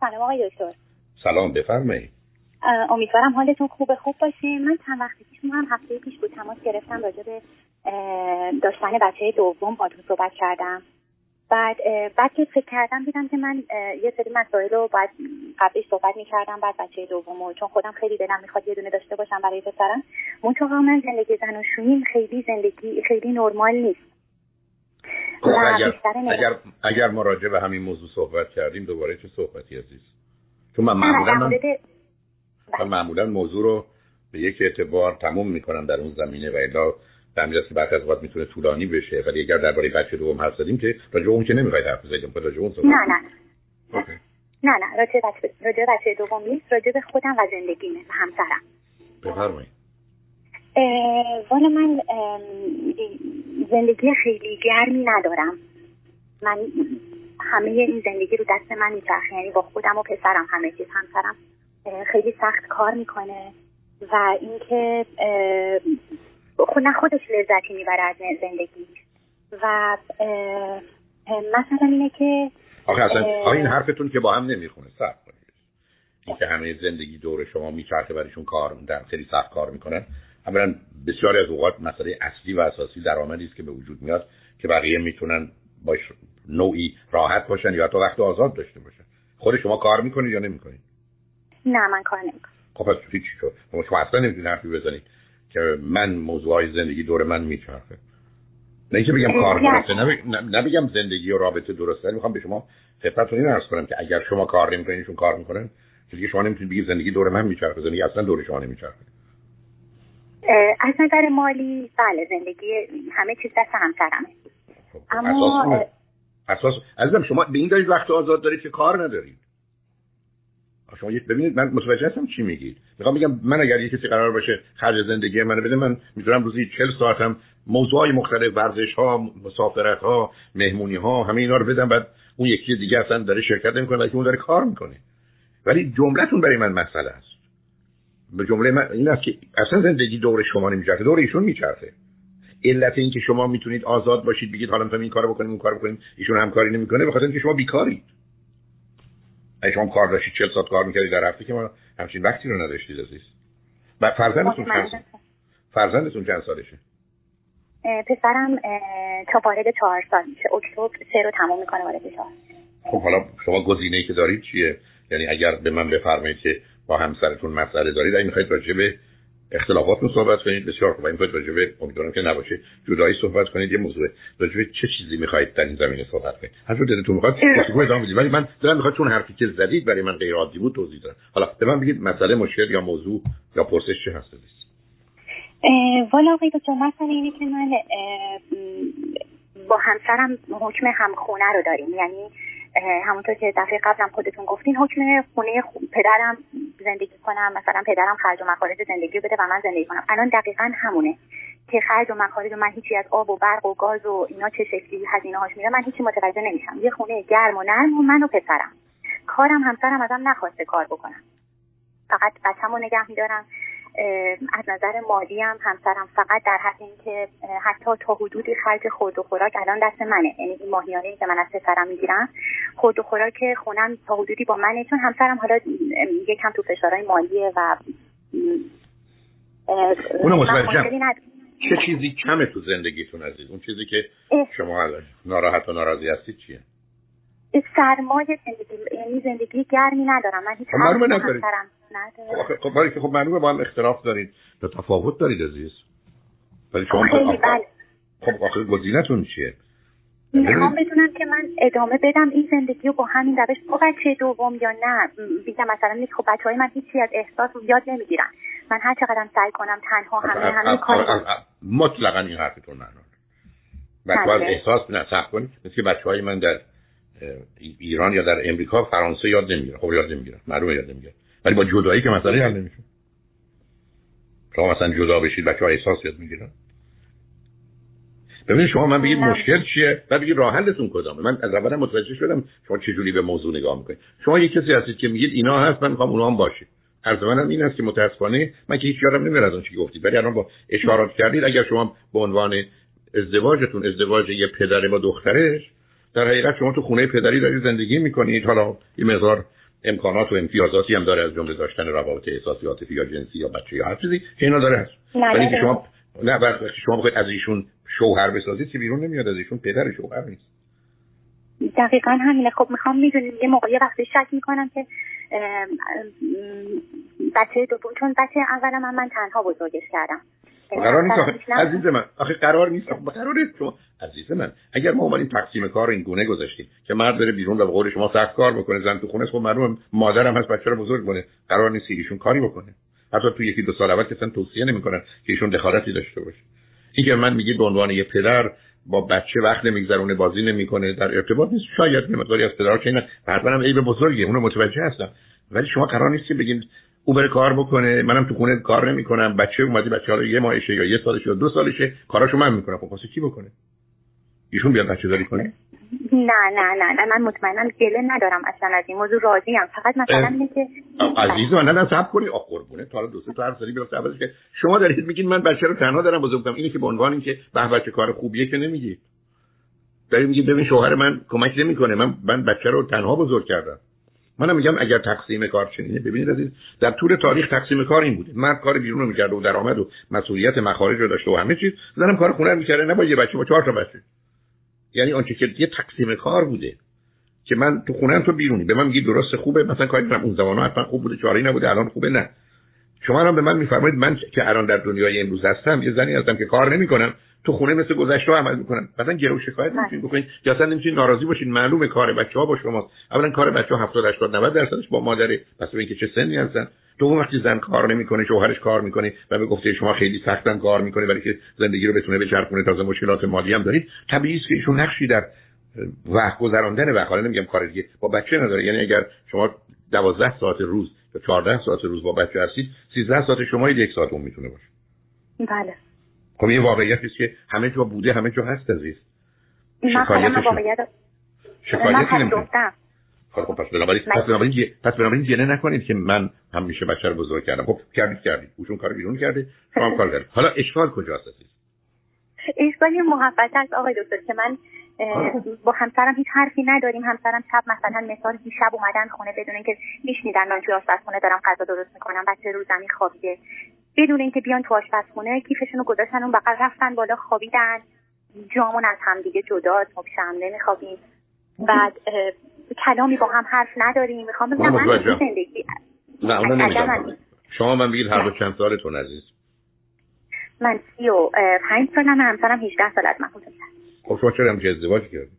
سلام آقای دکتر. سلام بفرمایید. امیدوارم حالتون خوب خوب باشه. من چند وقتی پیش هم هفته پیش بود تماس گرفتم راجع به داشتن بچه دوم با تو صحبت کردم. بعد بعد که فکر کردم دیدم که من یه سری مسائل رو باید قبلش صحبت می‌کردم بعد بچه دوم چون خودم خیلی دلم می‌خواد یه دونه داشته باشم برای پسرم. منتها من زندگی زن خیلی زندگی خیلی نرمال نیست. اگر, اگر, اگر ما راجع به همین موضوع صحبت کردیم دوباره چه صحبتی عزیز؟ چون من معمولا من, من معمولا موضوع رو به یک اعتبار تموم می‌کنم در اون زمینه و الا همین که بعد از وقت می‌تونه طولانی بشه ولی اگر درباره بچه دوم حرف زدیم که راجع اون که نمی‌خواید حرف بزنیم راجع اون صحبت نه نه. نه نه راجع بچه راجع بچه دوم نیست راجع به خودم و زندگیمه و همسرم. بفرمایید. والا من زندگی خیلی گرمی ندارم. من همه این زندگی رو دست من میچرخه یعنی با خودم و پسرم همه چیز همسرم. خیلی سخت کار می‌کنه و اینکه خود نه خودش لذتی می‌بره از زندگی. و مثلا اینه که آخه اصلا این حرفتون که با هم نمی‌خونه سخت این که همه زندگی دور شما میچرخه برایشون کار در خیلی سخت کار می‌کنن. اولا بسیاری از اوقات مسئله اصلی و اساسی درآمدی است که به وجود میاد که بقیه می‌تونن با نوعی راحت باشن یا حتی وقت آزاد داشته باشن. خود شما کار می‌کنید یا نمی‌کنید؟ نه من کار نمی‌کنم. خب پس هیچ شد؟ شما اصلا نمی‌تونید حرفی بزنید که من موضوع های زندگی دور من میچرخه. نه اینکه بگم کار درسته نه بگم زندگی و رابطه درسته می‌خوام به شما خدمتتون این عرض کنم که اگر شما کار نمی‌کنید کار می‌کنن چون شما نمی‌تونید بگید زندگی دور من میچرخه زندگی اصلا دور شما نمیچرخه. از نظر مالی بله زندگی همه چیز دست همسرمه. خب، اما اساس عزیزم شما به این دارید وقت آزاد دارید که کار ندارید. شما ببینید من متوجه هستم چی میگید. می‌خوام بگم من اگر یه کسی قرار باشه خرج زندگی منو بده من می‌تونم روزی 40 ساعتم موضوعای مختلف ورزش ها مسافرت ها مهمونی ها همه اینا رو بدم بعد اون یکی دیگه اصلا داره شرکت نمی‌کنه که اون داره کار می‌کنه. ولی جملتون برای من مسئله است. به جمله من این است که اصلا زندگی دور شما نمیچرخه دور ایشون میچرخه. علت این که شما می‌تونید آزاد باشید بگید حالا می‌تونیم این کارو بکنیم اون کارو بکنیم ایشون همکاری نمی‌کنه به خاطر اینکه شما بیکارید. اگه شما کار داشتید 40 ساعت کار می‌کردید در هفته که ما همچین وقتی رو نداشتید عزیز. و فرزندتون چند فرزندتون چند سالشه؟ پسرم تا وارد چهار سال میشه. اکتبر سه رو تمام می‌کنه وارد چهار. خب حالا شما گزینه ای که دارید چیه؟ یعنی اگر به من بفرمایید که با همسرتون مسئله دارید. اگه می‌خواید راجع به اختلافاتون صحبت کنید بسیار خوب. می‌خواید راجع به امیدوارم که نباشه جدایی صحبت کنید. یه موضوع. راجع به چه چیزی می‌خواید در این زمینه صحبت کنید؟ هر جور دلتون می‌خواد گفتگو ادامه بدید. ولی من دلم می‌خواد چون حرفی که زدید برای من غیر عادی بود توضیح دادم حالا به من بگید مسئله مشکل یا موضوع یا پرسش چه هست؟ والا آقای دکتر مثلا اینه که من با همسرم حکم همخونه رو داریم. یعنی همونطور که دفعه قبلم خودتون گفتین حکم خونه پدرم زندگی کنم مثلا پدرم خرج و مخارج زندگی بده و من زندگی کنم. الان دقیقا همونه. که خرج و مخارج من هیچی از آب و برق و گاز و اینا چه شکلی هزینه هاش میره من هیچی متوجه نمیشم. یه خونه گرم و نرم و من و پسرم. کارم همسرم ازم نخواسته کار بکنم. فقط بچه‌مو نگه میدارم. از نظر مالی هم همسرم فقط در حد اینکه حتی تا حدودی خرج خورد و خوراک الان دست منه. یعنی این ماهیانه که من از پسرم می‌گیرم خورد و خوراک خونم تا حدودی با منه چون همسرم حالا یکم تو فشارهای مالیه و اونو چه چیزی کمه تو زندگیتون عزیز؟ اون چیزی که شما ناراحت و ناراضی هستید چیه؟ سرمایه زندگی یعنی زندگی گرمی ندارم. من هیچ خب معلومه ندارید خب ولی خب معلومه با هم اختلاف دارید. تا تفاوت دارید عزیز. ولی شما خیلی بله. خب آخه گزینتون چیه؟ می‌خوام بدونم که من ادامه بدم این زندگی رو با همین روش. با بچه دوم یا نه؟ بیگم مثلا نیست. خب بچه های من هیچی از احساس رو یاد نمی‌گیرن. من هر چقدر سعی کنم تنها همه همه کار مطلقا این حرفتون معنا بچه بله. احساس نه سخت کنید. مثل بچه های من در ایران یا در امریکا فرانسه یاد نمی‌گیره. خب یاد نمی‌گیره. معلومه یاد نمی‌گیره. ولی با جدایی که مسئله حل نمیشه. شما مثلا جدا بشید بچه ها احساس یاد می‌گیرن. ببینید شما من بگید مشکل چیه؟ و بگید راه حلتون کدامه. من از اول متوجه شدم شما چه جوری به موضوع نگاه می‌کنید. شما یه کسی هستید که میگید اینا هست من می‌خوام اونها هم باشه عرض منم این است که متاسفانه من که هیچ یادم نمیاد از اون چی گفتید. ولی الان با اشارات کردید اگر شما به عنوان ازدواجتون ازدواج یه پدر با دخترش در حقیقت شما تو خونه پدری دارید زندگی می‌کنید. حالا این مقدار امکانات و امتیازاتی هم داره از جمله داشتن روابط احساسی عاطفی یا جنسی یا بچه یا هر چیزی. که اینا داره هست. ولی که شما نه وقتی شما بخواید از ایشون شوهر بسازید که بیرون نمیاد از ایشون پدر شوهر نیست. دقیقا همینه. خب می‌خوام می‌دونیم یه موقعی وقتی شک می‌کنم که بچه دوم چون بچه اولم من, من تنها بزرگش کردم. قرار نیست. عزیز من. آخه قرار نیست. قرار نیست. شما عزیز من اگر ما اومدیم تقسیم کار این گونه گذاشتیم که مرد بره بیرون و به قول شما سخت کار بکنه زن تو خونه خب معلومه مادرم هست بچه رو بزرگ کنه. قرار نیست ایشون کاری بکنه. حتی تو یکی دو سال اول کسان توصیه نمی‌کنن که ایشون دخالتی داشته باشه. این که من میگی به عنوان یه پدر با بچه وقت نمیگذرونه بازی نمی‌کنه در ارتباط نیست. شاید یه مقداری از پدرها که حتما هم عیب بزرگیه اونو متوجه هستم. ولی شما قرار نیست که بگین او بره کار بکنه منم تو خونه کار نمی‌کنم بچه اومدی بچه حالا یه ماهشه یا یه سالشه یا دو سالشه کاراشو من می‌کنم. خب واسه کی بکنه؟ ایشون بیاد بچه داری کنه؟ نه نه نه نه من مطمئنم گله ندارم اصلا از این موضوع راضی ام. فقط مثلا اینه که عزیز من نه صبر کنی؟ آخ قربونه تا دو سه تا حرف زدی اولش که شما دارید میگین من بچه رو تنها دارم بزرگ کنم اینه که به عنوان اینکه به بچه کار خوبیه که نمیگید دارید میگید ببین شوهر من کمک نمی‌کنه. من من بچه رو تنها بزرگ کردم. منم میگم اگر تقسیم کار چنینه ببینید عزیز در طول تاریخ تقسیم کار این بوده. مرد کار بیرون رو می‌کرده و درآمد و مسئولیت مخارج رو داشته و همه چیز. زنم کار خونه می‌کرده نه با یه بچه با چهار تا بچه. یعنی آنچه که یه تقسیم کار بوده که من تو خونه تو بیرونی. به من میگی درست خوبه مثلا کاری کنم اون زمان حتما خوب بوده چاری نبوده الان خوبه نه. شما هم به من میفرمایید من که الان در دنیای امروز هستم یه زنی هستم که کار نمی‌کنم تو خونه مثل گذشته عمل می‌کنن مثلا گرو شکایت بله. نمی‌تونید بکنید. یا اصلا نمی‌تونید ناراضی باشین معلومه کار بچه ها با شما اولا کار بچه ها 70 80 90 درصدش با مادره. پس اینکه چه سنی هستن. تو وقتی زن کار نمی‌کنه شوهرش کار می‌کنه و به گفته شما خیلی سختن کار می‌کنه ولی که زندگی رو بتونه بچرخونه تازه مشکلات مالی هم دارید. طبیعی است که ایشون نقشی در وقت گذراندن وقت حالا نمیگم کار دیگه با بچه نداره. یعنی اگر شما 12 ساعت روز یا 14 ساعت روز با بچه هستید 13 ساعت شما یک ساعت اون می‌تونه باشه. بله. خب این واقعیتی است که همه جا بوده همه جا هست عزیز. شکایت واقعیت شکایت نمی‌کنم خب پس بنابراین پس بنابراین پس بنابراین گله نکنید که من همیشه بچه رو بزرگ کردم. خب کردید کردید. اوشون کار بیرون کرده شما هم کار حالا اشکال کجاست عزیز؟ اشکال محبت است آقای دکتر که من با همسرم هیچ حرفی نداریم. همسرم شب مثلا مثال شب اومدن خونه بدون اینکه میشنیدن. من توی آشپزخونه دارم غذا درست می‌کنم. بچه رو زمین خوابیده. بدون اینکه بیان تو آشپزخونه کیفشون رو گذاشتن اون بغل رفتن بالا خوابیدن. جامون از همدیگه جدا ما پیش هم نمیخوابیم. بعد کلامی با هم حرف نداریم. می‌خوام بگم من زندگی نه شما من بگید هر دو چند سالتون عزیز؟ من سی و پنج سالم همسرم 18 سال از من خب شما چرا همچه ازدواج کردید؟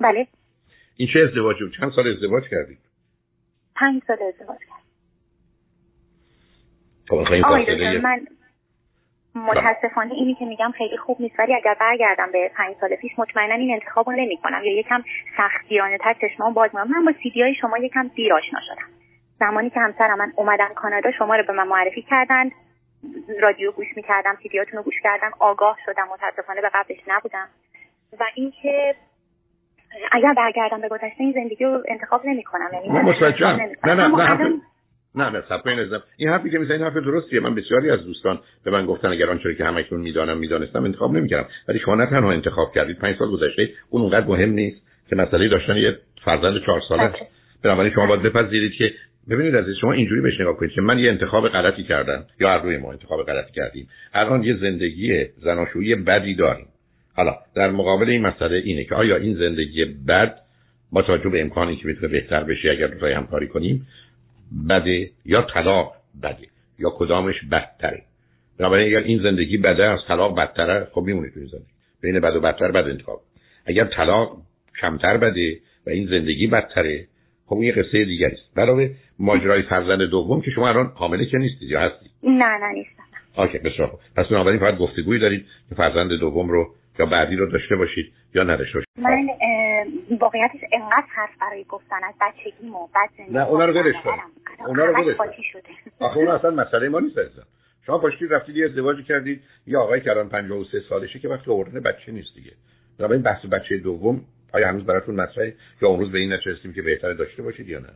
بله. این چه ازدواجی چند سال ازدواج کردید؟ پنج سال ازدواج کردم. خب من متاسفانه اینی که میگم خیلی خوب نیست ولی اگر برگردم به پنج سال پیش مطمئنا این انتخاب رو نمی کنم یا یکم سختگیرانه تر چشمام باز می‌کنم. من با سیدی های شما یکم دیر آشنا شدم. زمانی که همسرم من اومدن کانادا شما رو به من معرفی کردن رادیو گوش می‌کردم سیدیاتون رو گوش کردم آگاه شدم متاسفانه به قبلش نبودم. و اینکه اگر برگردم به گذشته این زندگی رو انتخاب نمی کنم یعنی نه نه نه نه نه صفحه نزدم این حرفی که می‌زنید حرف درستیه. من بسیاری از دوستان به من گفتن اگر آنچه که همکنون می‌دانم می‌دانستم انتخاب نمی‌کردم. ولی شما نه تنها انتخاب کردید پنج سال گذشته اون اونقدر مهم نیست که مسئله داشتن یه فرزند چهار ساله است. بله. بنابراین شما باید بپذیرید که ببینید عزیز شما اینجوری بهش نگاه کنید که من یه انتخاب غلطی کردم یا هر روی ما انتخاب غلطی کردیم. الان یه زندگی زناشویی بدی داریم. حالا در مقابل این مسئله اینه که آیا این زندگی بد با توجه به امکانی که می‌تونه بهتر بشه اگر دوتایی همکاری کنیم بده یا طلاق بده؟ یا کدامش بدتره؟ بنابراین اگر این زندگی بده از طلاق بدتره خب میمونید توی زندگی. بین بد و بدتر بد انتخاب. اگر طلاق کمتر بده و این زندگی بدتره خب یه قصه دیگری است. برای ماجرای فرزند دوم که شما الان حامله که نیستید یا هستید نه نه نیستم. اوکی بسیار خوب. پس بنابراین فقط گفتگویی دارید که فرزند دوم رو یا بعدی رو داشته باشید یا نداشته باشید. من واقعیتش انقدر حرف برای گفتن از بچگیم و بعد نه اونا رو ولش کن. اونا رو ولش آخه اون اصلا مسئله ما نیست عزیزم. شما پاشتید رفتید یه ازدواج کردید. یا آقای که الان 53 سالشه که وقتی آوردن بچه نیست دیگه. این بحث بچه دوم آیا هنوز براتون مسئله یا اون روز به این نتیجه که بهتره داشته باشید یا نه؟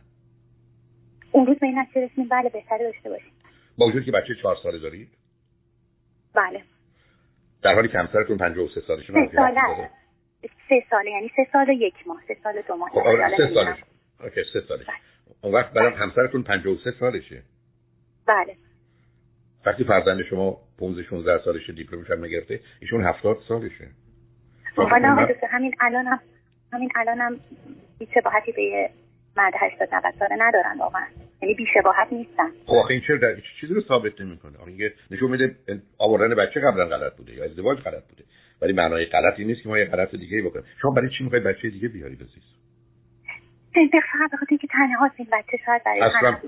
اون روز به این رسیدیم بله بهتره داشته باشید با وجود که بچه 4 ساله دارید؟ بله. در حالی که همسرتون 53 سالشه سه ساله سه ساله. یعنی سه سال و یک ماه. سه سال دو ماه. خب سه سالش اوکی سه سالش اون وقت برام همسرتون 53 سالشه بله. وقتی فرزند شما 15 16 سالشه دیپلمش هم نگرفته ایشون 70 سالشه. حالا همین الانم همین الانم بی‌شباهتی به مرد 80 90 ساله ندارن واقعا. یعنی بی‌شباهت نیستن. خب آخه این چرا در چیزی رو ثابت نمی‌کنه؟ آخه اینکه نشون میده آوردن بچه قبلا غلط بوده یا ازدواج غلط بوده. ولی معنای غلطی نیست که ما یه غلط دیگه ای بکنیم. شما برای چی می‌خواید بچه دیگه بیارید عزیز فقط بخاطر که تنها این بچه شاید برای اصلا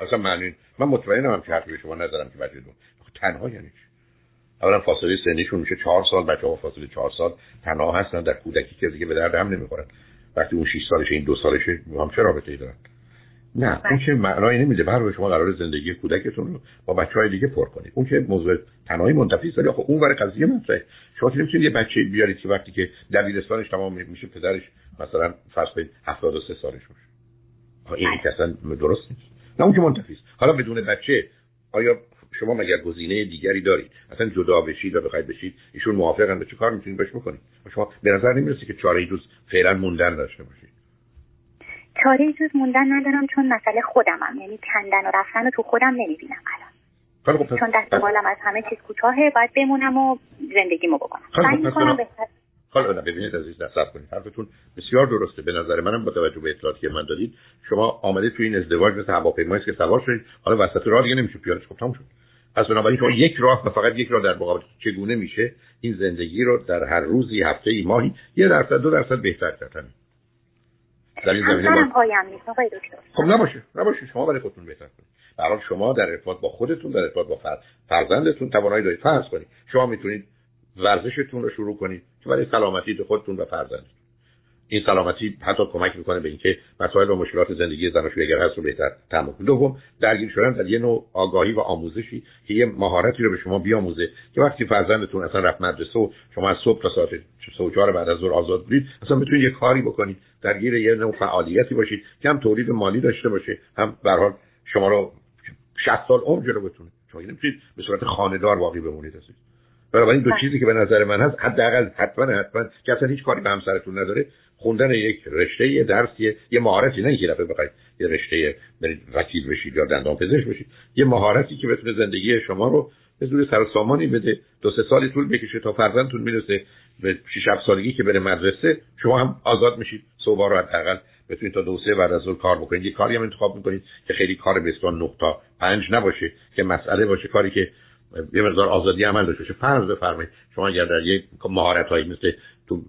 اصلا معنی من مطمئنم که حرفی شما ندارم که بچه دو. تنها یعنی چی؟ اولا فاصله سنیشون میشه چهار سال بچه ها فاصله چهار سال تنها هستن در کودکی که دیگه به درد هم نمی‌خورن. وقتی اون 6 سالشه این دو سالشه هم چه رابطه ای دارن؟ نه اون چه معنایی نمیده برای شما قرار زندگی کودکتون رو با بچه های دیگه پر کنید. اون که موضوع تنهایی منتفی است ولی آخه اون ور قضیه مطرحه. شما که نمی‌تونید یه بچه بیارید که وقتی که دبیرستانش تمام میشه پدرش مثلا فرض کنید 73 سالش باشه. این که اصلا درست نیست. نه اون که منتفی است. حالا بدون بچه آیا شما مگر گزینه دیگری دارید؟ اصلا جدا بشید و بخواید بشید ایشون موافقن به چه کار می‌تونید بهش بکنید؟ شما به نظر نمی‌رسه که چاره جز فعلا موندن داشته باشید. چاره جز موندن ندارم چون مسئله خودمم. یعنی کندن و رفتن رو تو خودم نمی‌بینم الان. خب چون دست بالم از همه چیز کوتاهه باید بمونم و زندگیمو بکنم. بهتر حالا ببینید عزیز نصب کنید. حرفتون بسیار درسته. به نظر منم با توجه به اطلاعاتی که من دادید شما آمده توی این ازدواج مثل هواپیمایی که سوار شدید. حالا وسط راه دیگه نمیشه پیادش خب تموم شد. پس بنابراین شما یک راه و فقط یک راه در مقابل چگونه میشه این زندگی رو در هر روزی هفته ای ماهی یه درصد دو درصد بهتر کردن در این زمینه خب نباشه نباشه شما برای خودتون بهتر کنید. برای شما در ارتباط با خودتون در ارتباط با فرزندتون توانایی دارید فرض کنید. شما می‌تونید ورزشتون رو شروع کنید که برای سلامتی خودتون و فرزندتون. این سلامتی حتی کمک می‌کنه به اینکه مسائل و مشکلات زندگی زناشویی اگر هست رو بهتر تحمل دوم درگیر شدن در یه نوع آگاهی و آموزشی که یه مهارتی رو به شما بیاموزه که وقتی فرزندتون اصلا رفت مدرسه و شما از صبح تا ساعت سه بعد از ظهر آزاد بودید اصلا بتونید یه کاری بکنید. درگیر یه نوع فعالیتی باشید که هم تولید مالی داشته باشه هم به حال شما رو 60 سال عمر جلو بتونه. شما نمی‌تونید به صورت خانه‌دار باقی بمونید. بنابراین دو بله. چیزی که به نظر من هست حداقل حتما حتما که اصلا هیچ کاری به همسرتون نداره خوندن یک رشته یه درسی یه مهارتی نه اینکه دفعه بخواید یه رشته برید وکیل بشید یا دندان پزشک بشید یه مهارتی که بتونه زندگی شما رو به زور سر سامانی بده دو سه سالی طول بکشه تا فرزندتون می‌رسه به 6 7 سالگی که بره مدرسه شما هم آزاد میشید. صبح رو حداقل بتونید تا دو سه بعد از کار بکنید. یه کاری هم انتخاب می‌کنید که خیلی کار اسم نقطه پنج نباشه که مسئله باشه. کاری که یه مقدار آزادی عمل داشته باشه. فرض بفرمایید شما اگر در یک مهارت هایی مثل تو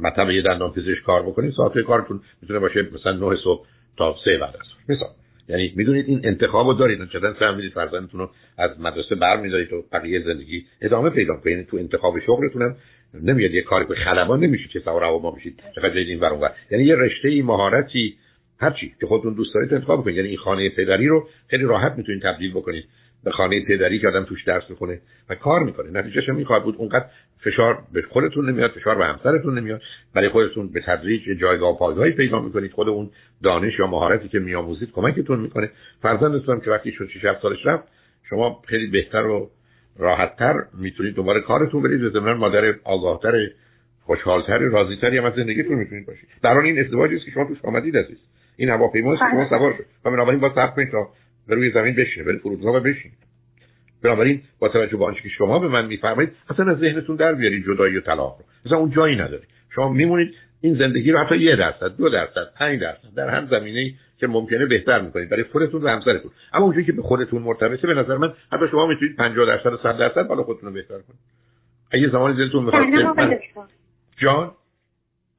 مطب یه دندان پزشک کار بکنید ساعت کارتون می‌تونه باشه مثلا 9 صبح تا 3 بعد از مثلا یعنی می‌دونید این انتخابو دارید. چطور سعی می‌دید فرزندتون رو از مدرسه برمی‌دارید و بقیه زندگی ادامه پیدا کنید. یعنی تو انتخاب شغلتون هم نمیاد یه کاری که خلبان نمیشه که سوار هوا میشید چقدر این ور یعنی یه رشته ای مهارتی هرچی که خودتون دوست دارید انتخاب کنید یعنی این خانه پدری رو خیلی راحت می‌تونید تبدیل بکنید. به خانه پدری که آدم توش درس می‌خونه و کار می‌کنه. نتیجهش می‌خواد بود اونقدر فشار به خودتون نمیاد فشار به همسرتون نمیاد. برای خودتون به تدریج جایگاه پایگاهی پیدا می‌کنید. خود اون دانش یا مهارتی که میآموزید کمکتون می‌کنه. فرزندتون که وقتی شد 6 سالش رفت شما خیلی بهتر و راحتتر می‌تونید دوباره کارتون برید و ضمن مادر آگاهتر خوشحالتر راضیتری هم از زندگیتون می‌تونید باشید. در این ازدواجی است که شما توش آمدید عزیز. این هواپیماست که شما سوار شد. و بنابراین با صبر کنید تا به روی زمین بشینه بره فرودگاه بشین. بنابراین با توجه به آنچه که شما به من میفرمایید اصلا از ذهنتون در بیارید جدایی و طلاق رو. مثلا اون جایی نداره شما میمونید این زندگی رو حتی یه درصد دو درصد پنج درصد در هر زمینه که ممکنه بهتر می‌کنید. برای خودتون و همسرتون. اما اونجایی که به خودتون مرتبطه به نظر من حتی شما می‌تونید 50 درصد و 100 درصد بالا خودتون رو بهتر کنید. اگه زمانی دلتون می‌خواد جان؟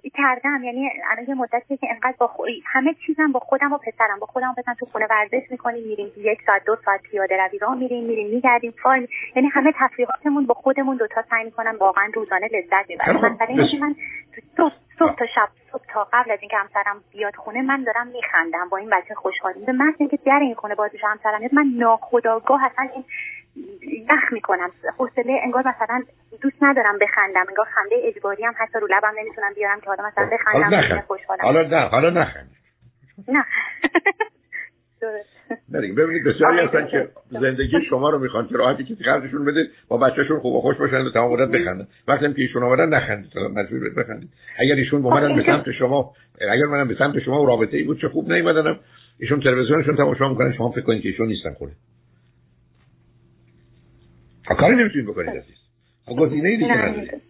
کردم. یعنی الان یه مدتی که انقدر با خو... همه چیزم با خودم و پسرم. با خودم و تو خونه ورزش می‌کنیم میریم یک ساعت دو ساعت پیاده روی راه میریم میریم میگردیم فایل. یعنی همه تفریحاتمون با خودمون دوتا سعی می‌کنم واقعا روزانه لذت می‌برم مثلا اینکه من صبح, صبح تا شب صبح تا قبل از اینکه همسرم بیاد خونه من دارم میخندم با این بچه خوشحالیم به محض اینکه در این خونه بازش همسرم من ناخداگاه اصلا این یخ می‌کنم. حوصله انگار مثلا دوست ندارم بخندم. انگار خنده اجباری هم حتی رو لبم نمی‌تونم بیارم که آدم مثلا بخندم خوشحالم. حالا نه حالا نخند. نه. نه ببینید بسیاری هستن که زندگی شما رو می‌خوان که راحتی کسی خرجشون بده با بچهشون خوب و خوش باشن و تمام مدت بخندن. وقتی که ایشون آمدن نخندید. مجبور بخندید. اگر ایشون اومدن به سمت شما اگر منم به سمت شما و رابطه ای بود چه خوب نیومدنم. ایشون تلویزیونشون تماشا می‌کنن شما فکر کنید که ایشون نیستن خوره کاری نمی‌تونید بکنید عزیز. گزینه دیگه ندارید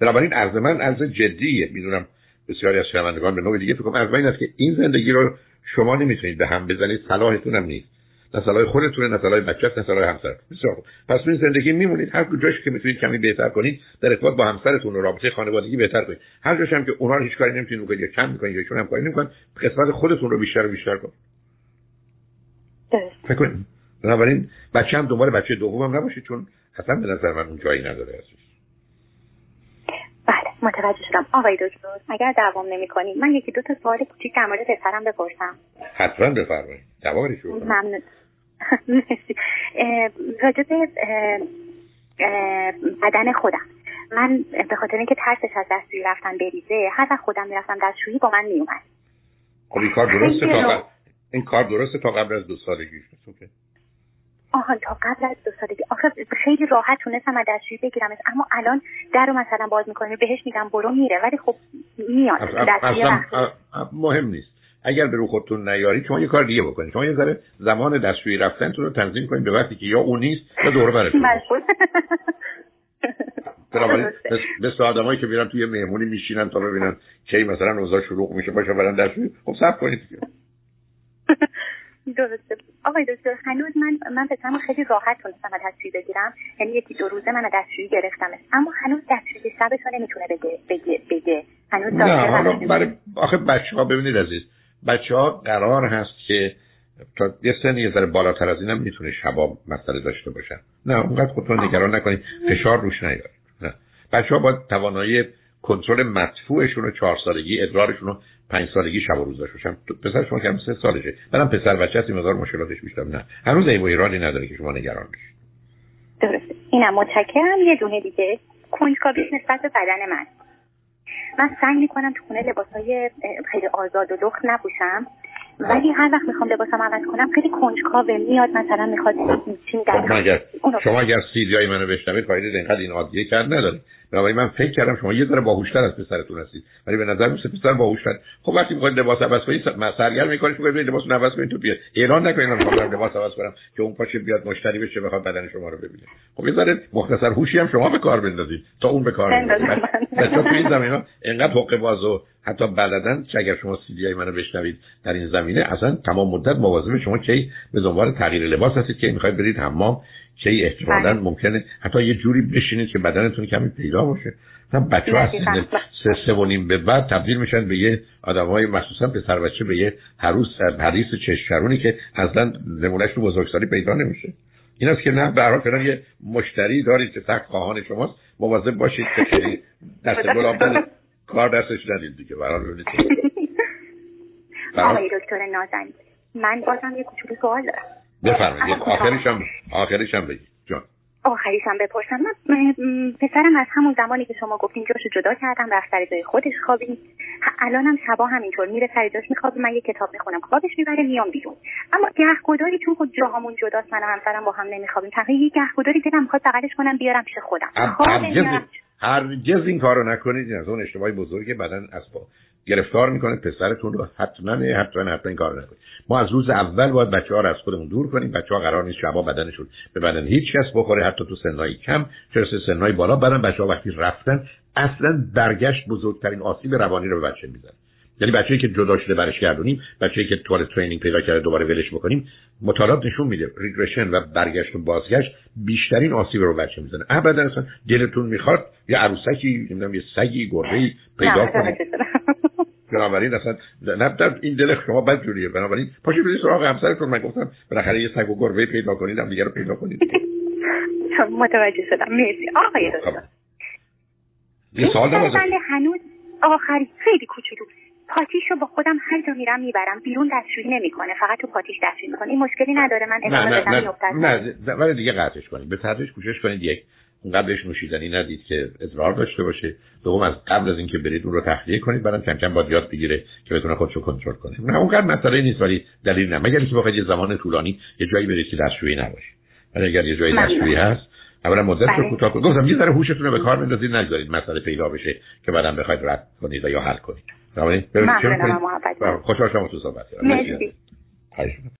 بنابراین عرض من عرض جدیه. می‌دونم بسیاری از شنوندگان به نوع دیگه فکر کنم این است که این زندگی رو شما نمی‌تونید به هم بزنید. صلاحتون هم نیست. نه صلاح خودتونه نه صلاح بچه‌ت نه صلاح همسر بسیار خوب. پس این زندگی میمونید. هر جاش که می‌تونید کمی بهتر کنید در ارتباط با همسرتون و رابطه خانوادگی بهتر کنید. هر جاش هم که اونها هیچ کاری نمی‌تونید بکنید یا کم می‌کنید یا چون هم کاری نمی‌کنن قسمت خودتون رو بیشتر و بیشتر کنید. فکر کنید. بنابراین بچه هم دنبال بچه دومم نباشید چون اصلا به نظر من اون جایی نداره عزیز. بله متوجه شدم. آقای دکتر اگر دوام نمی کنید من یکی دو تا سوال کوچیک در مورد پسرم بپرسم. حتما بفرمایید. جوابش رو ممنون. راجع بدن خودم. من به خاطر اینکه ترسش از دستشویی رفتن بریزه هر وقت خودم می‌رفتم دستشویی با من میومد خب این کار درسته تا این کار درسته تا قبل از دو سالگی. آها تا قبل از دو سالگی آخه خیلی راحت تونستم از دستشویی بگیرم اما الان در رو مثلا باز می‌کنه بهش میگم برو میره ولی خب میاد. مهم نیست. اگر به رو خودتون نیارید شما یه کار دیگه بکنید شما یه ذره زمان دستشویی رفتنتون رو تنظیم کنید به وقتی که یا اون نیست یا دور برتون بنابراین مثل آدمایی که میرن توی مهمونی میشینن تا ببینن کی مثلا اوضاع شروع میشه باشه برن دستشویی. خب صبر کنید درسته. آقای دکتر هنوز من من پسرم خیلی راحت تونستم از دستشویی بگیرم. یعنی یکی دو روزه من از دستشویی گرفتم اما هنوز دستشویی شبش نمی‌تونه بگه بگه بگه. هنوز نه حالا برای آخه بچه ها ببینید عزیز بچه ها قرار هست که تا یه سن یه ذره بالاتر از اینم می‌تونه شبا مسئله داشته باشن. نه اونقدر خودتون نگران نکنید. فشار روش نیارید نه. بچه ها با توانایی کنترل مدفوعشون رو چهار سالگی ادرارشون رو پنج سالگی شب و روز داشتم پسر شما که سه سالشه. بعدم پسر بچه هست مقدار مشکلاتش بیشتر نه. هنوز ای ایرانی نداره که شما نگران بشید. درسته. اینم متشکرم. یه دونه دیگه. کنجکاوی نسبت به بدن من. من سعی می‌کنم تو خونه لباسای خیلی آزاد و لخت نپوشم. ولی هر وقت می‌خوام لباسم عوض کنم خیلی کنجکاوه. میاد مثلا می‌خواد چین در شما اگر سیدیای منو بشنوید فایده اینقدر این عادیه کرد نداره. بنابراین من فکر کردم شما یه ذره باهوشتر از پسرتون هستید. ولی به نظر میاد پسر باهوشتر. خب وقتی می‌خواید لباس عوض کنید سرگرم می‌کنید که ببینید لباس عوض کنید تو بیاد اعلان نکنید من می‌خوام لباس عوض کنم که اون پاشه بیاد مشتری بشه بخواد بدن شما رو ببینه. خب یه ذره مختصر هوشی هم شما به کار بندازید تا اون به کار بندازید بچا تو این زمینه انقدر حقه باز و حتی بلدن که اگر شما سی دی منو بشنوید در این زمینه اصلا تمام مدت مواظب شما کی به دنبال تغییر لباس هستید که می‌خواید برید حمام کی احتمالاً بله. ممکنه. حتی یه جوری بشینید که بدنتون کمی پیدا باشه. مثلا بچه ها سه سه و نیم به بعد تبدیل میشن به یه آدم های مخصوصا پسر بچه به یه حروس حریص چشمرونی که اصلا نمونهش تو بزرگسالی پیدا نمیشه. این است که نه به هر یه مشتری دارید که سخت خواهان شماست. مواظب باشید که دست گلاب کار دستش ندید دیگه برای ببینید. آقای دکتر نازنین من بازم یه کوچولو سوال دارم. بفرمایید. آخرش هم آخرش هم بگید جان. آخریش هم بپرسم. من پسرم از همون زمانی که شما گفتین جاشو جدا کردم رفت سر جای خودش خوابید. الانم شبا همینطور میره سر جاش میخوابه. من یه کتاب می‌خونم خوابش می‌بره میام بیرون. اما گهگداری چون خود جاهامون جداست. من و همسرم با هم نمیخوابیم. تقریبا یه گهگداری دلم می‌خواد بغلش کنم بیارم پیش خودم. هرگز این کارو نکنید. از اون اشتباهی بزرگه بدن اسباب گرفتار می‌کنه پسرتون رو حتما حتما حتما این کار نکنید. ما از روز اول باید بچه ها رو از خودمون دور کنیم. بچه ها قرار نیست شبا بدنشون به بدن هیچ کس بخوره حتی تو سنهای کم. چرا سنهای بالا برن بچه ها وقتی رفتن اصلا برگشت بزرگترین آسیب روانی رو به بچه می‌زنه یعنی بچه‌ای که جدا شده برش گردونیم بچه‌ای که توال ترینینگ پیدا کرده دوباره ولش بکنیم مطالعات نشون میده ریگرشن و برگشت و بازگشت بیشترین آسیب رو بچه می‌زنه. ابدا اصلا دلتون می‌خواد یه عروسکی نمی‌دونم یه سگی گربه‌ای پیدا کنید. بنابراین اصلا نه این دل شما بد جوریه. بنابراین پاشید برید سراغ همسرتون من گفتم بالاخره یه سگ و گربه پیدا کنید هم دیگه رو پیدا کنید. متوجه شدم. مرسی. آقای خب. یه سوال هنوز آخری. خیلی کوچولو. پاتیشو با خودم هر جا میرم می‌برم بیرون دستشویی نمی‌کنه فقط تو پاتیش دستشویی می‌کنه. این مشکلی نداره من نه نه نه, نه, ولی دیگه قطعش کنید. به تدریج کوشش کنید یک قبلش نوشیدنی ندید که ادرار داشته باشه. دوم از قبل از اینکه برید اون رو تخلیه کنید. بعدم کم کم باید یاد بگیره که بتونه خودشو کنترل کنه. نه اونقدر مسئله نیست ولی دلیل نه. مگر اینکه بخواید یه زمان طولانی یه جایی برید که دستشویی نباشه. ولی اگر یه جایی دستشویی هست اولا مدت رو بله. کوتاه کنید. گفتم یه ذره هوشتون رو به کار بندازید نگذارید مسئله پیدا بشه که بعدم بخواید رد کنید یا حل کنید. ببینید خوشحال شما تو صحبت کردم. مرسی.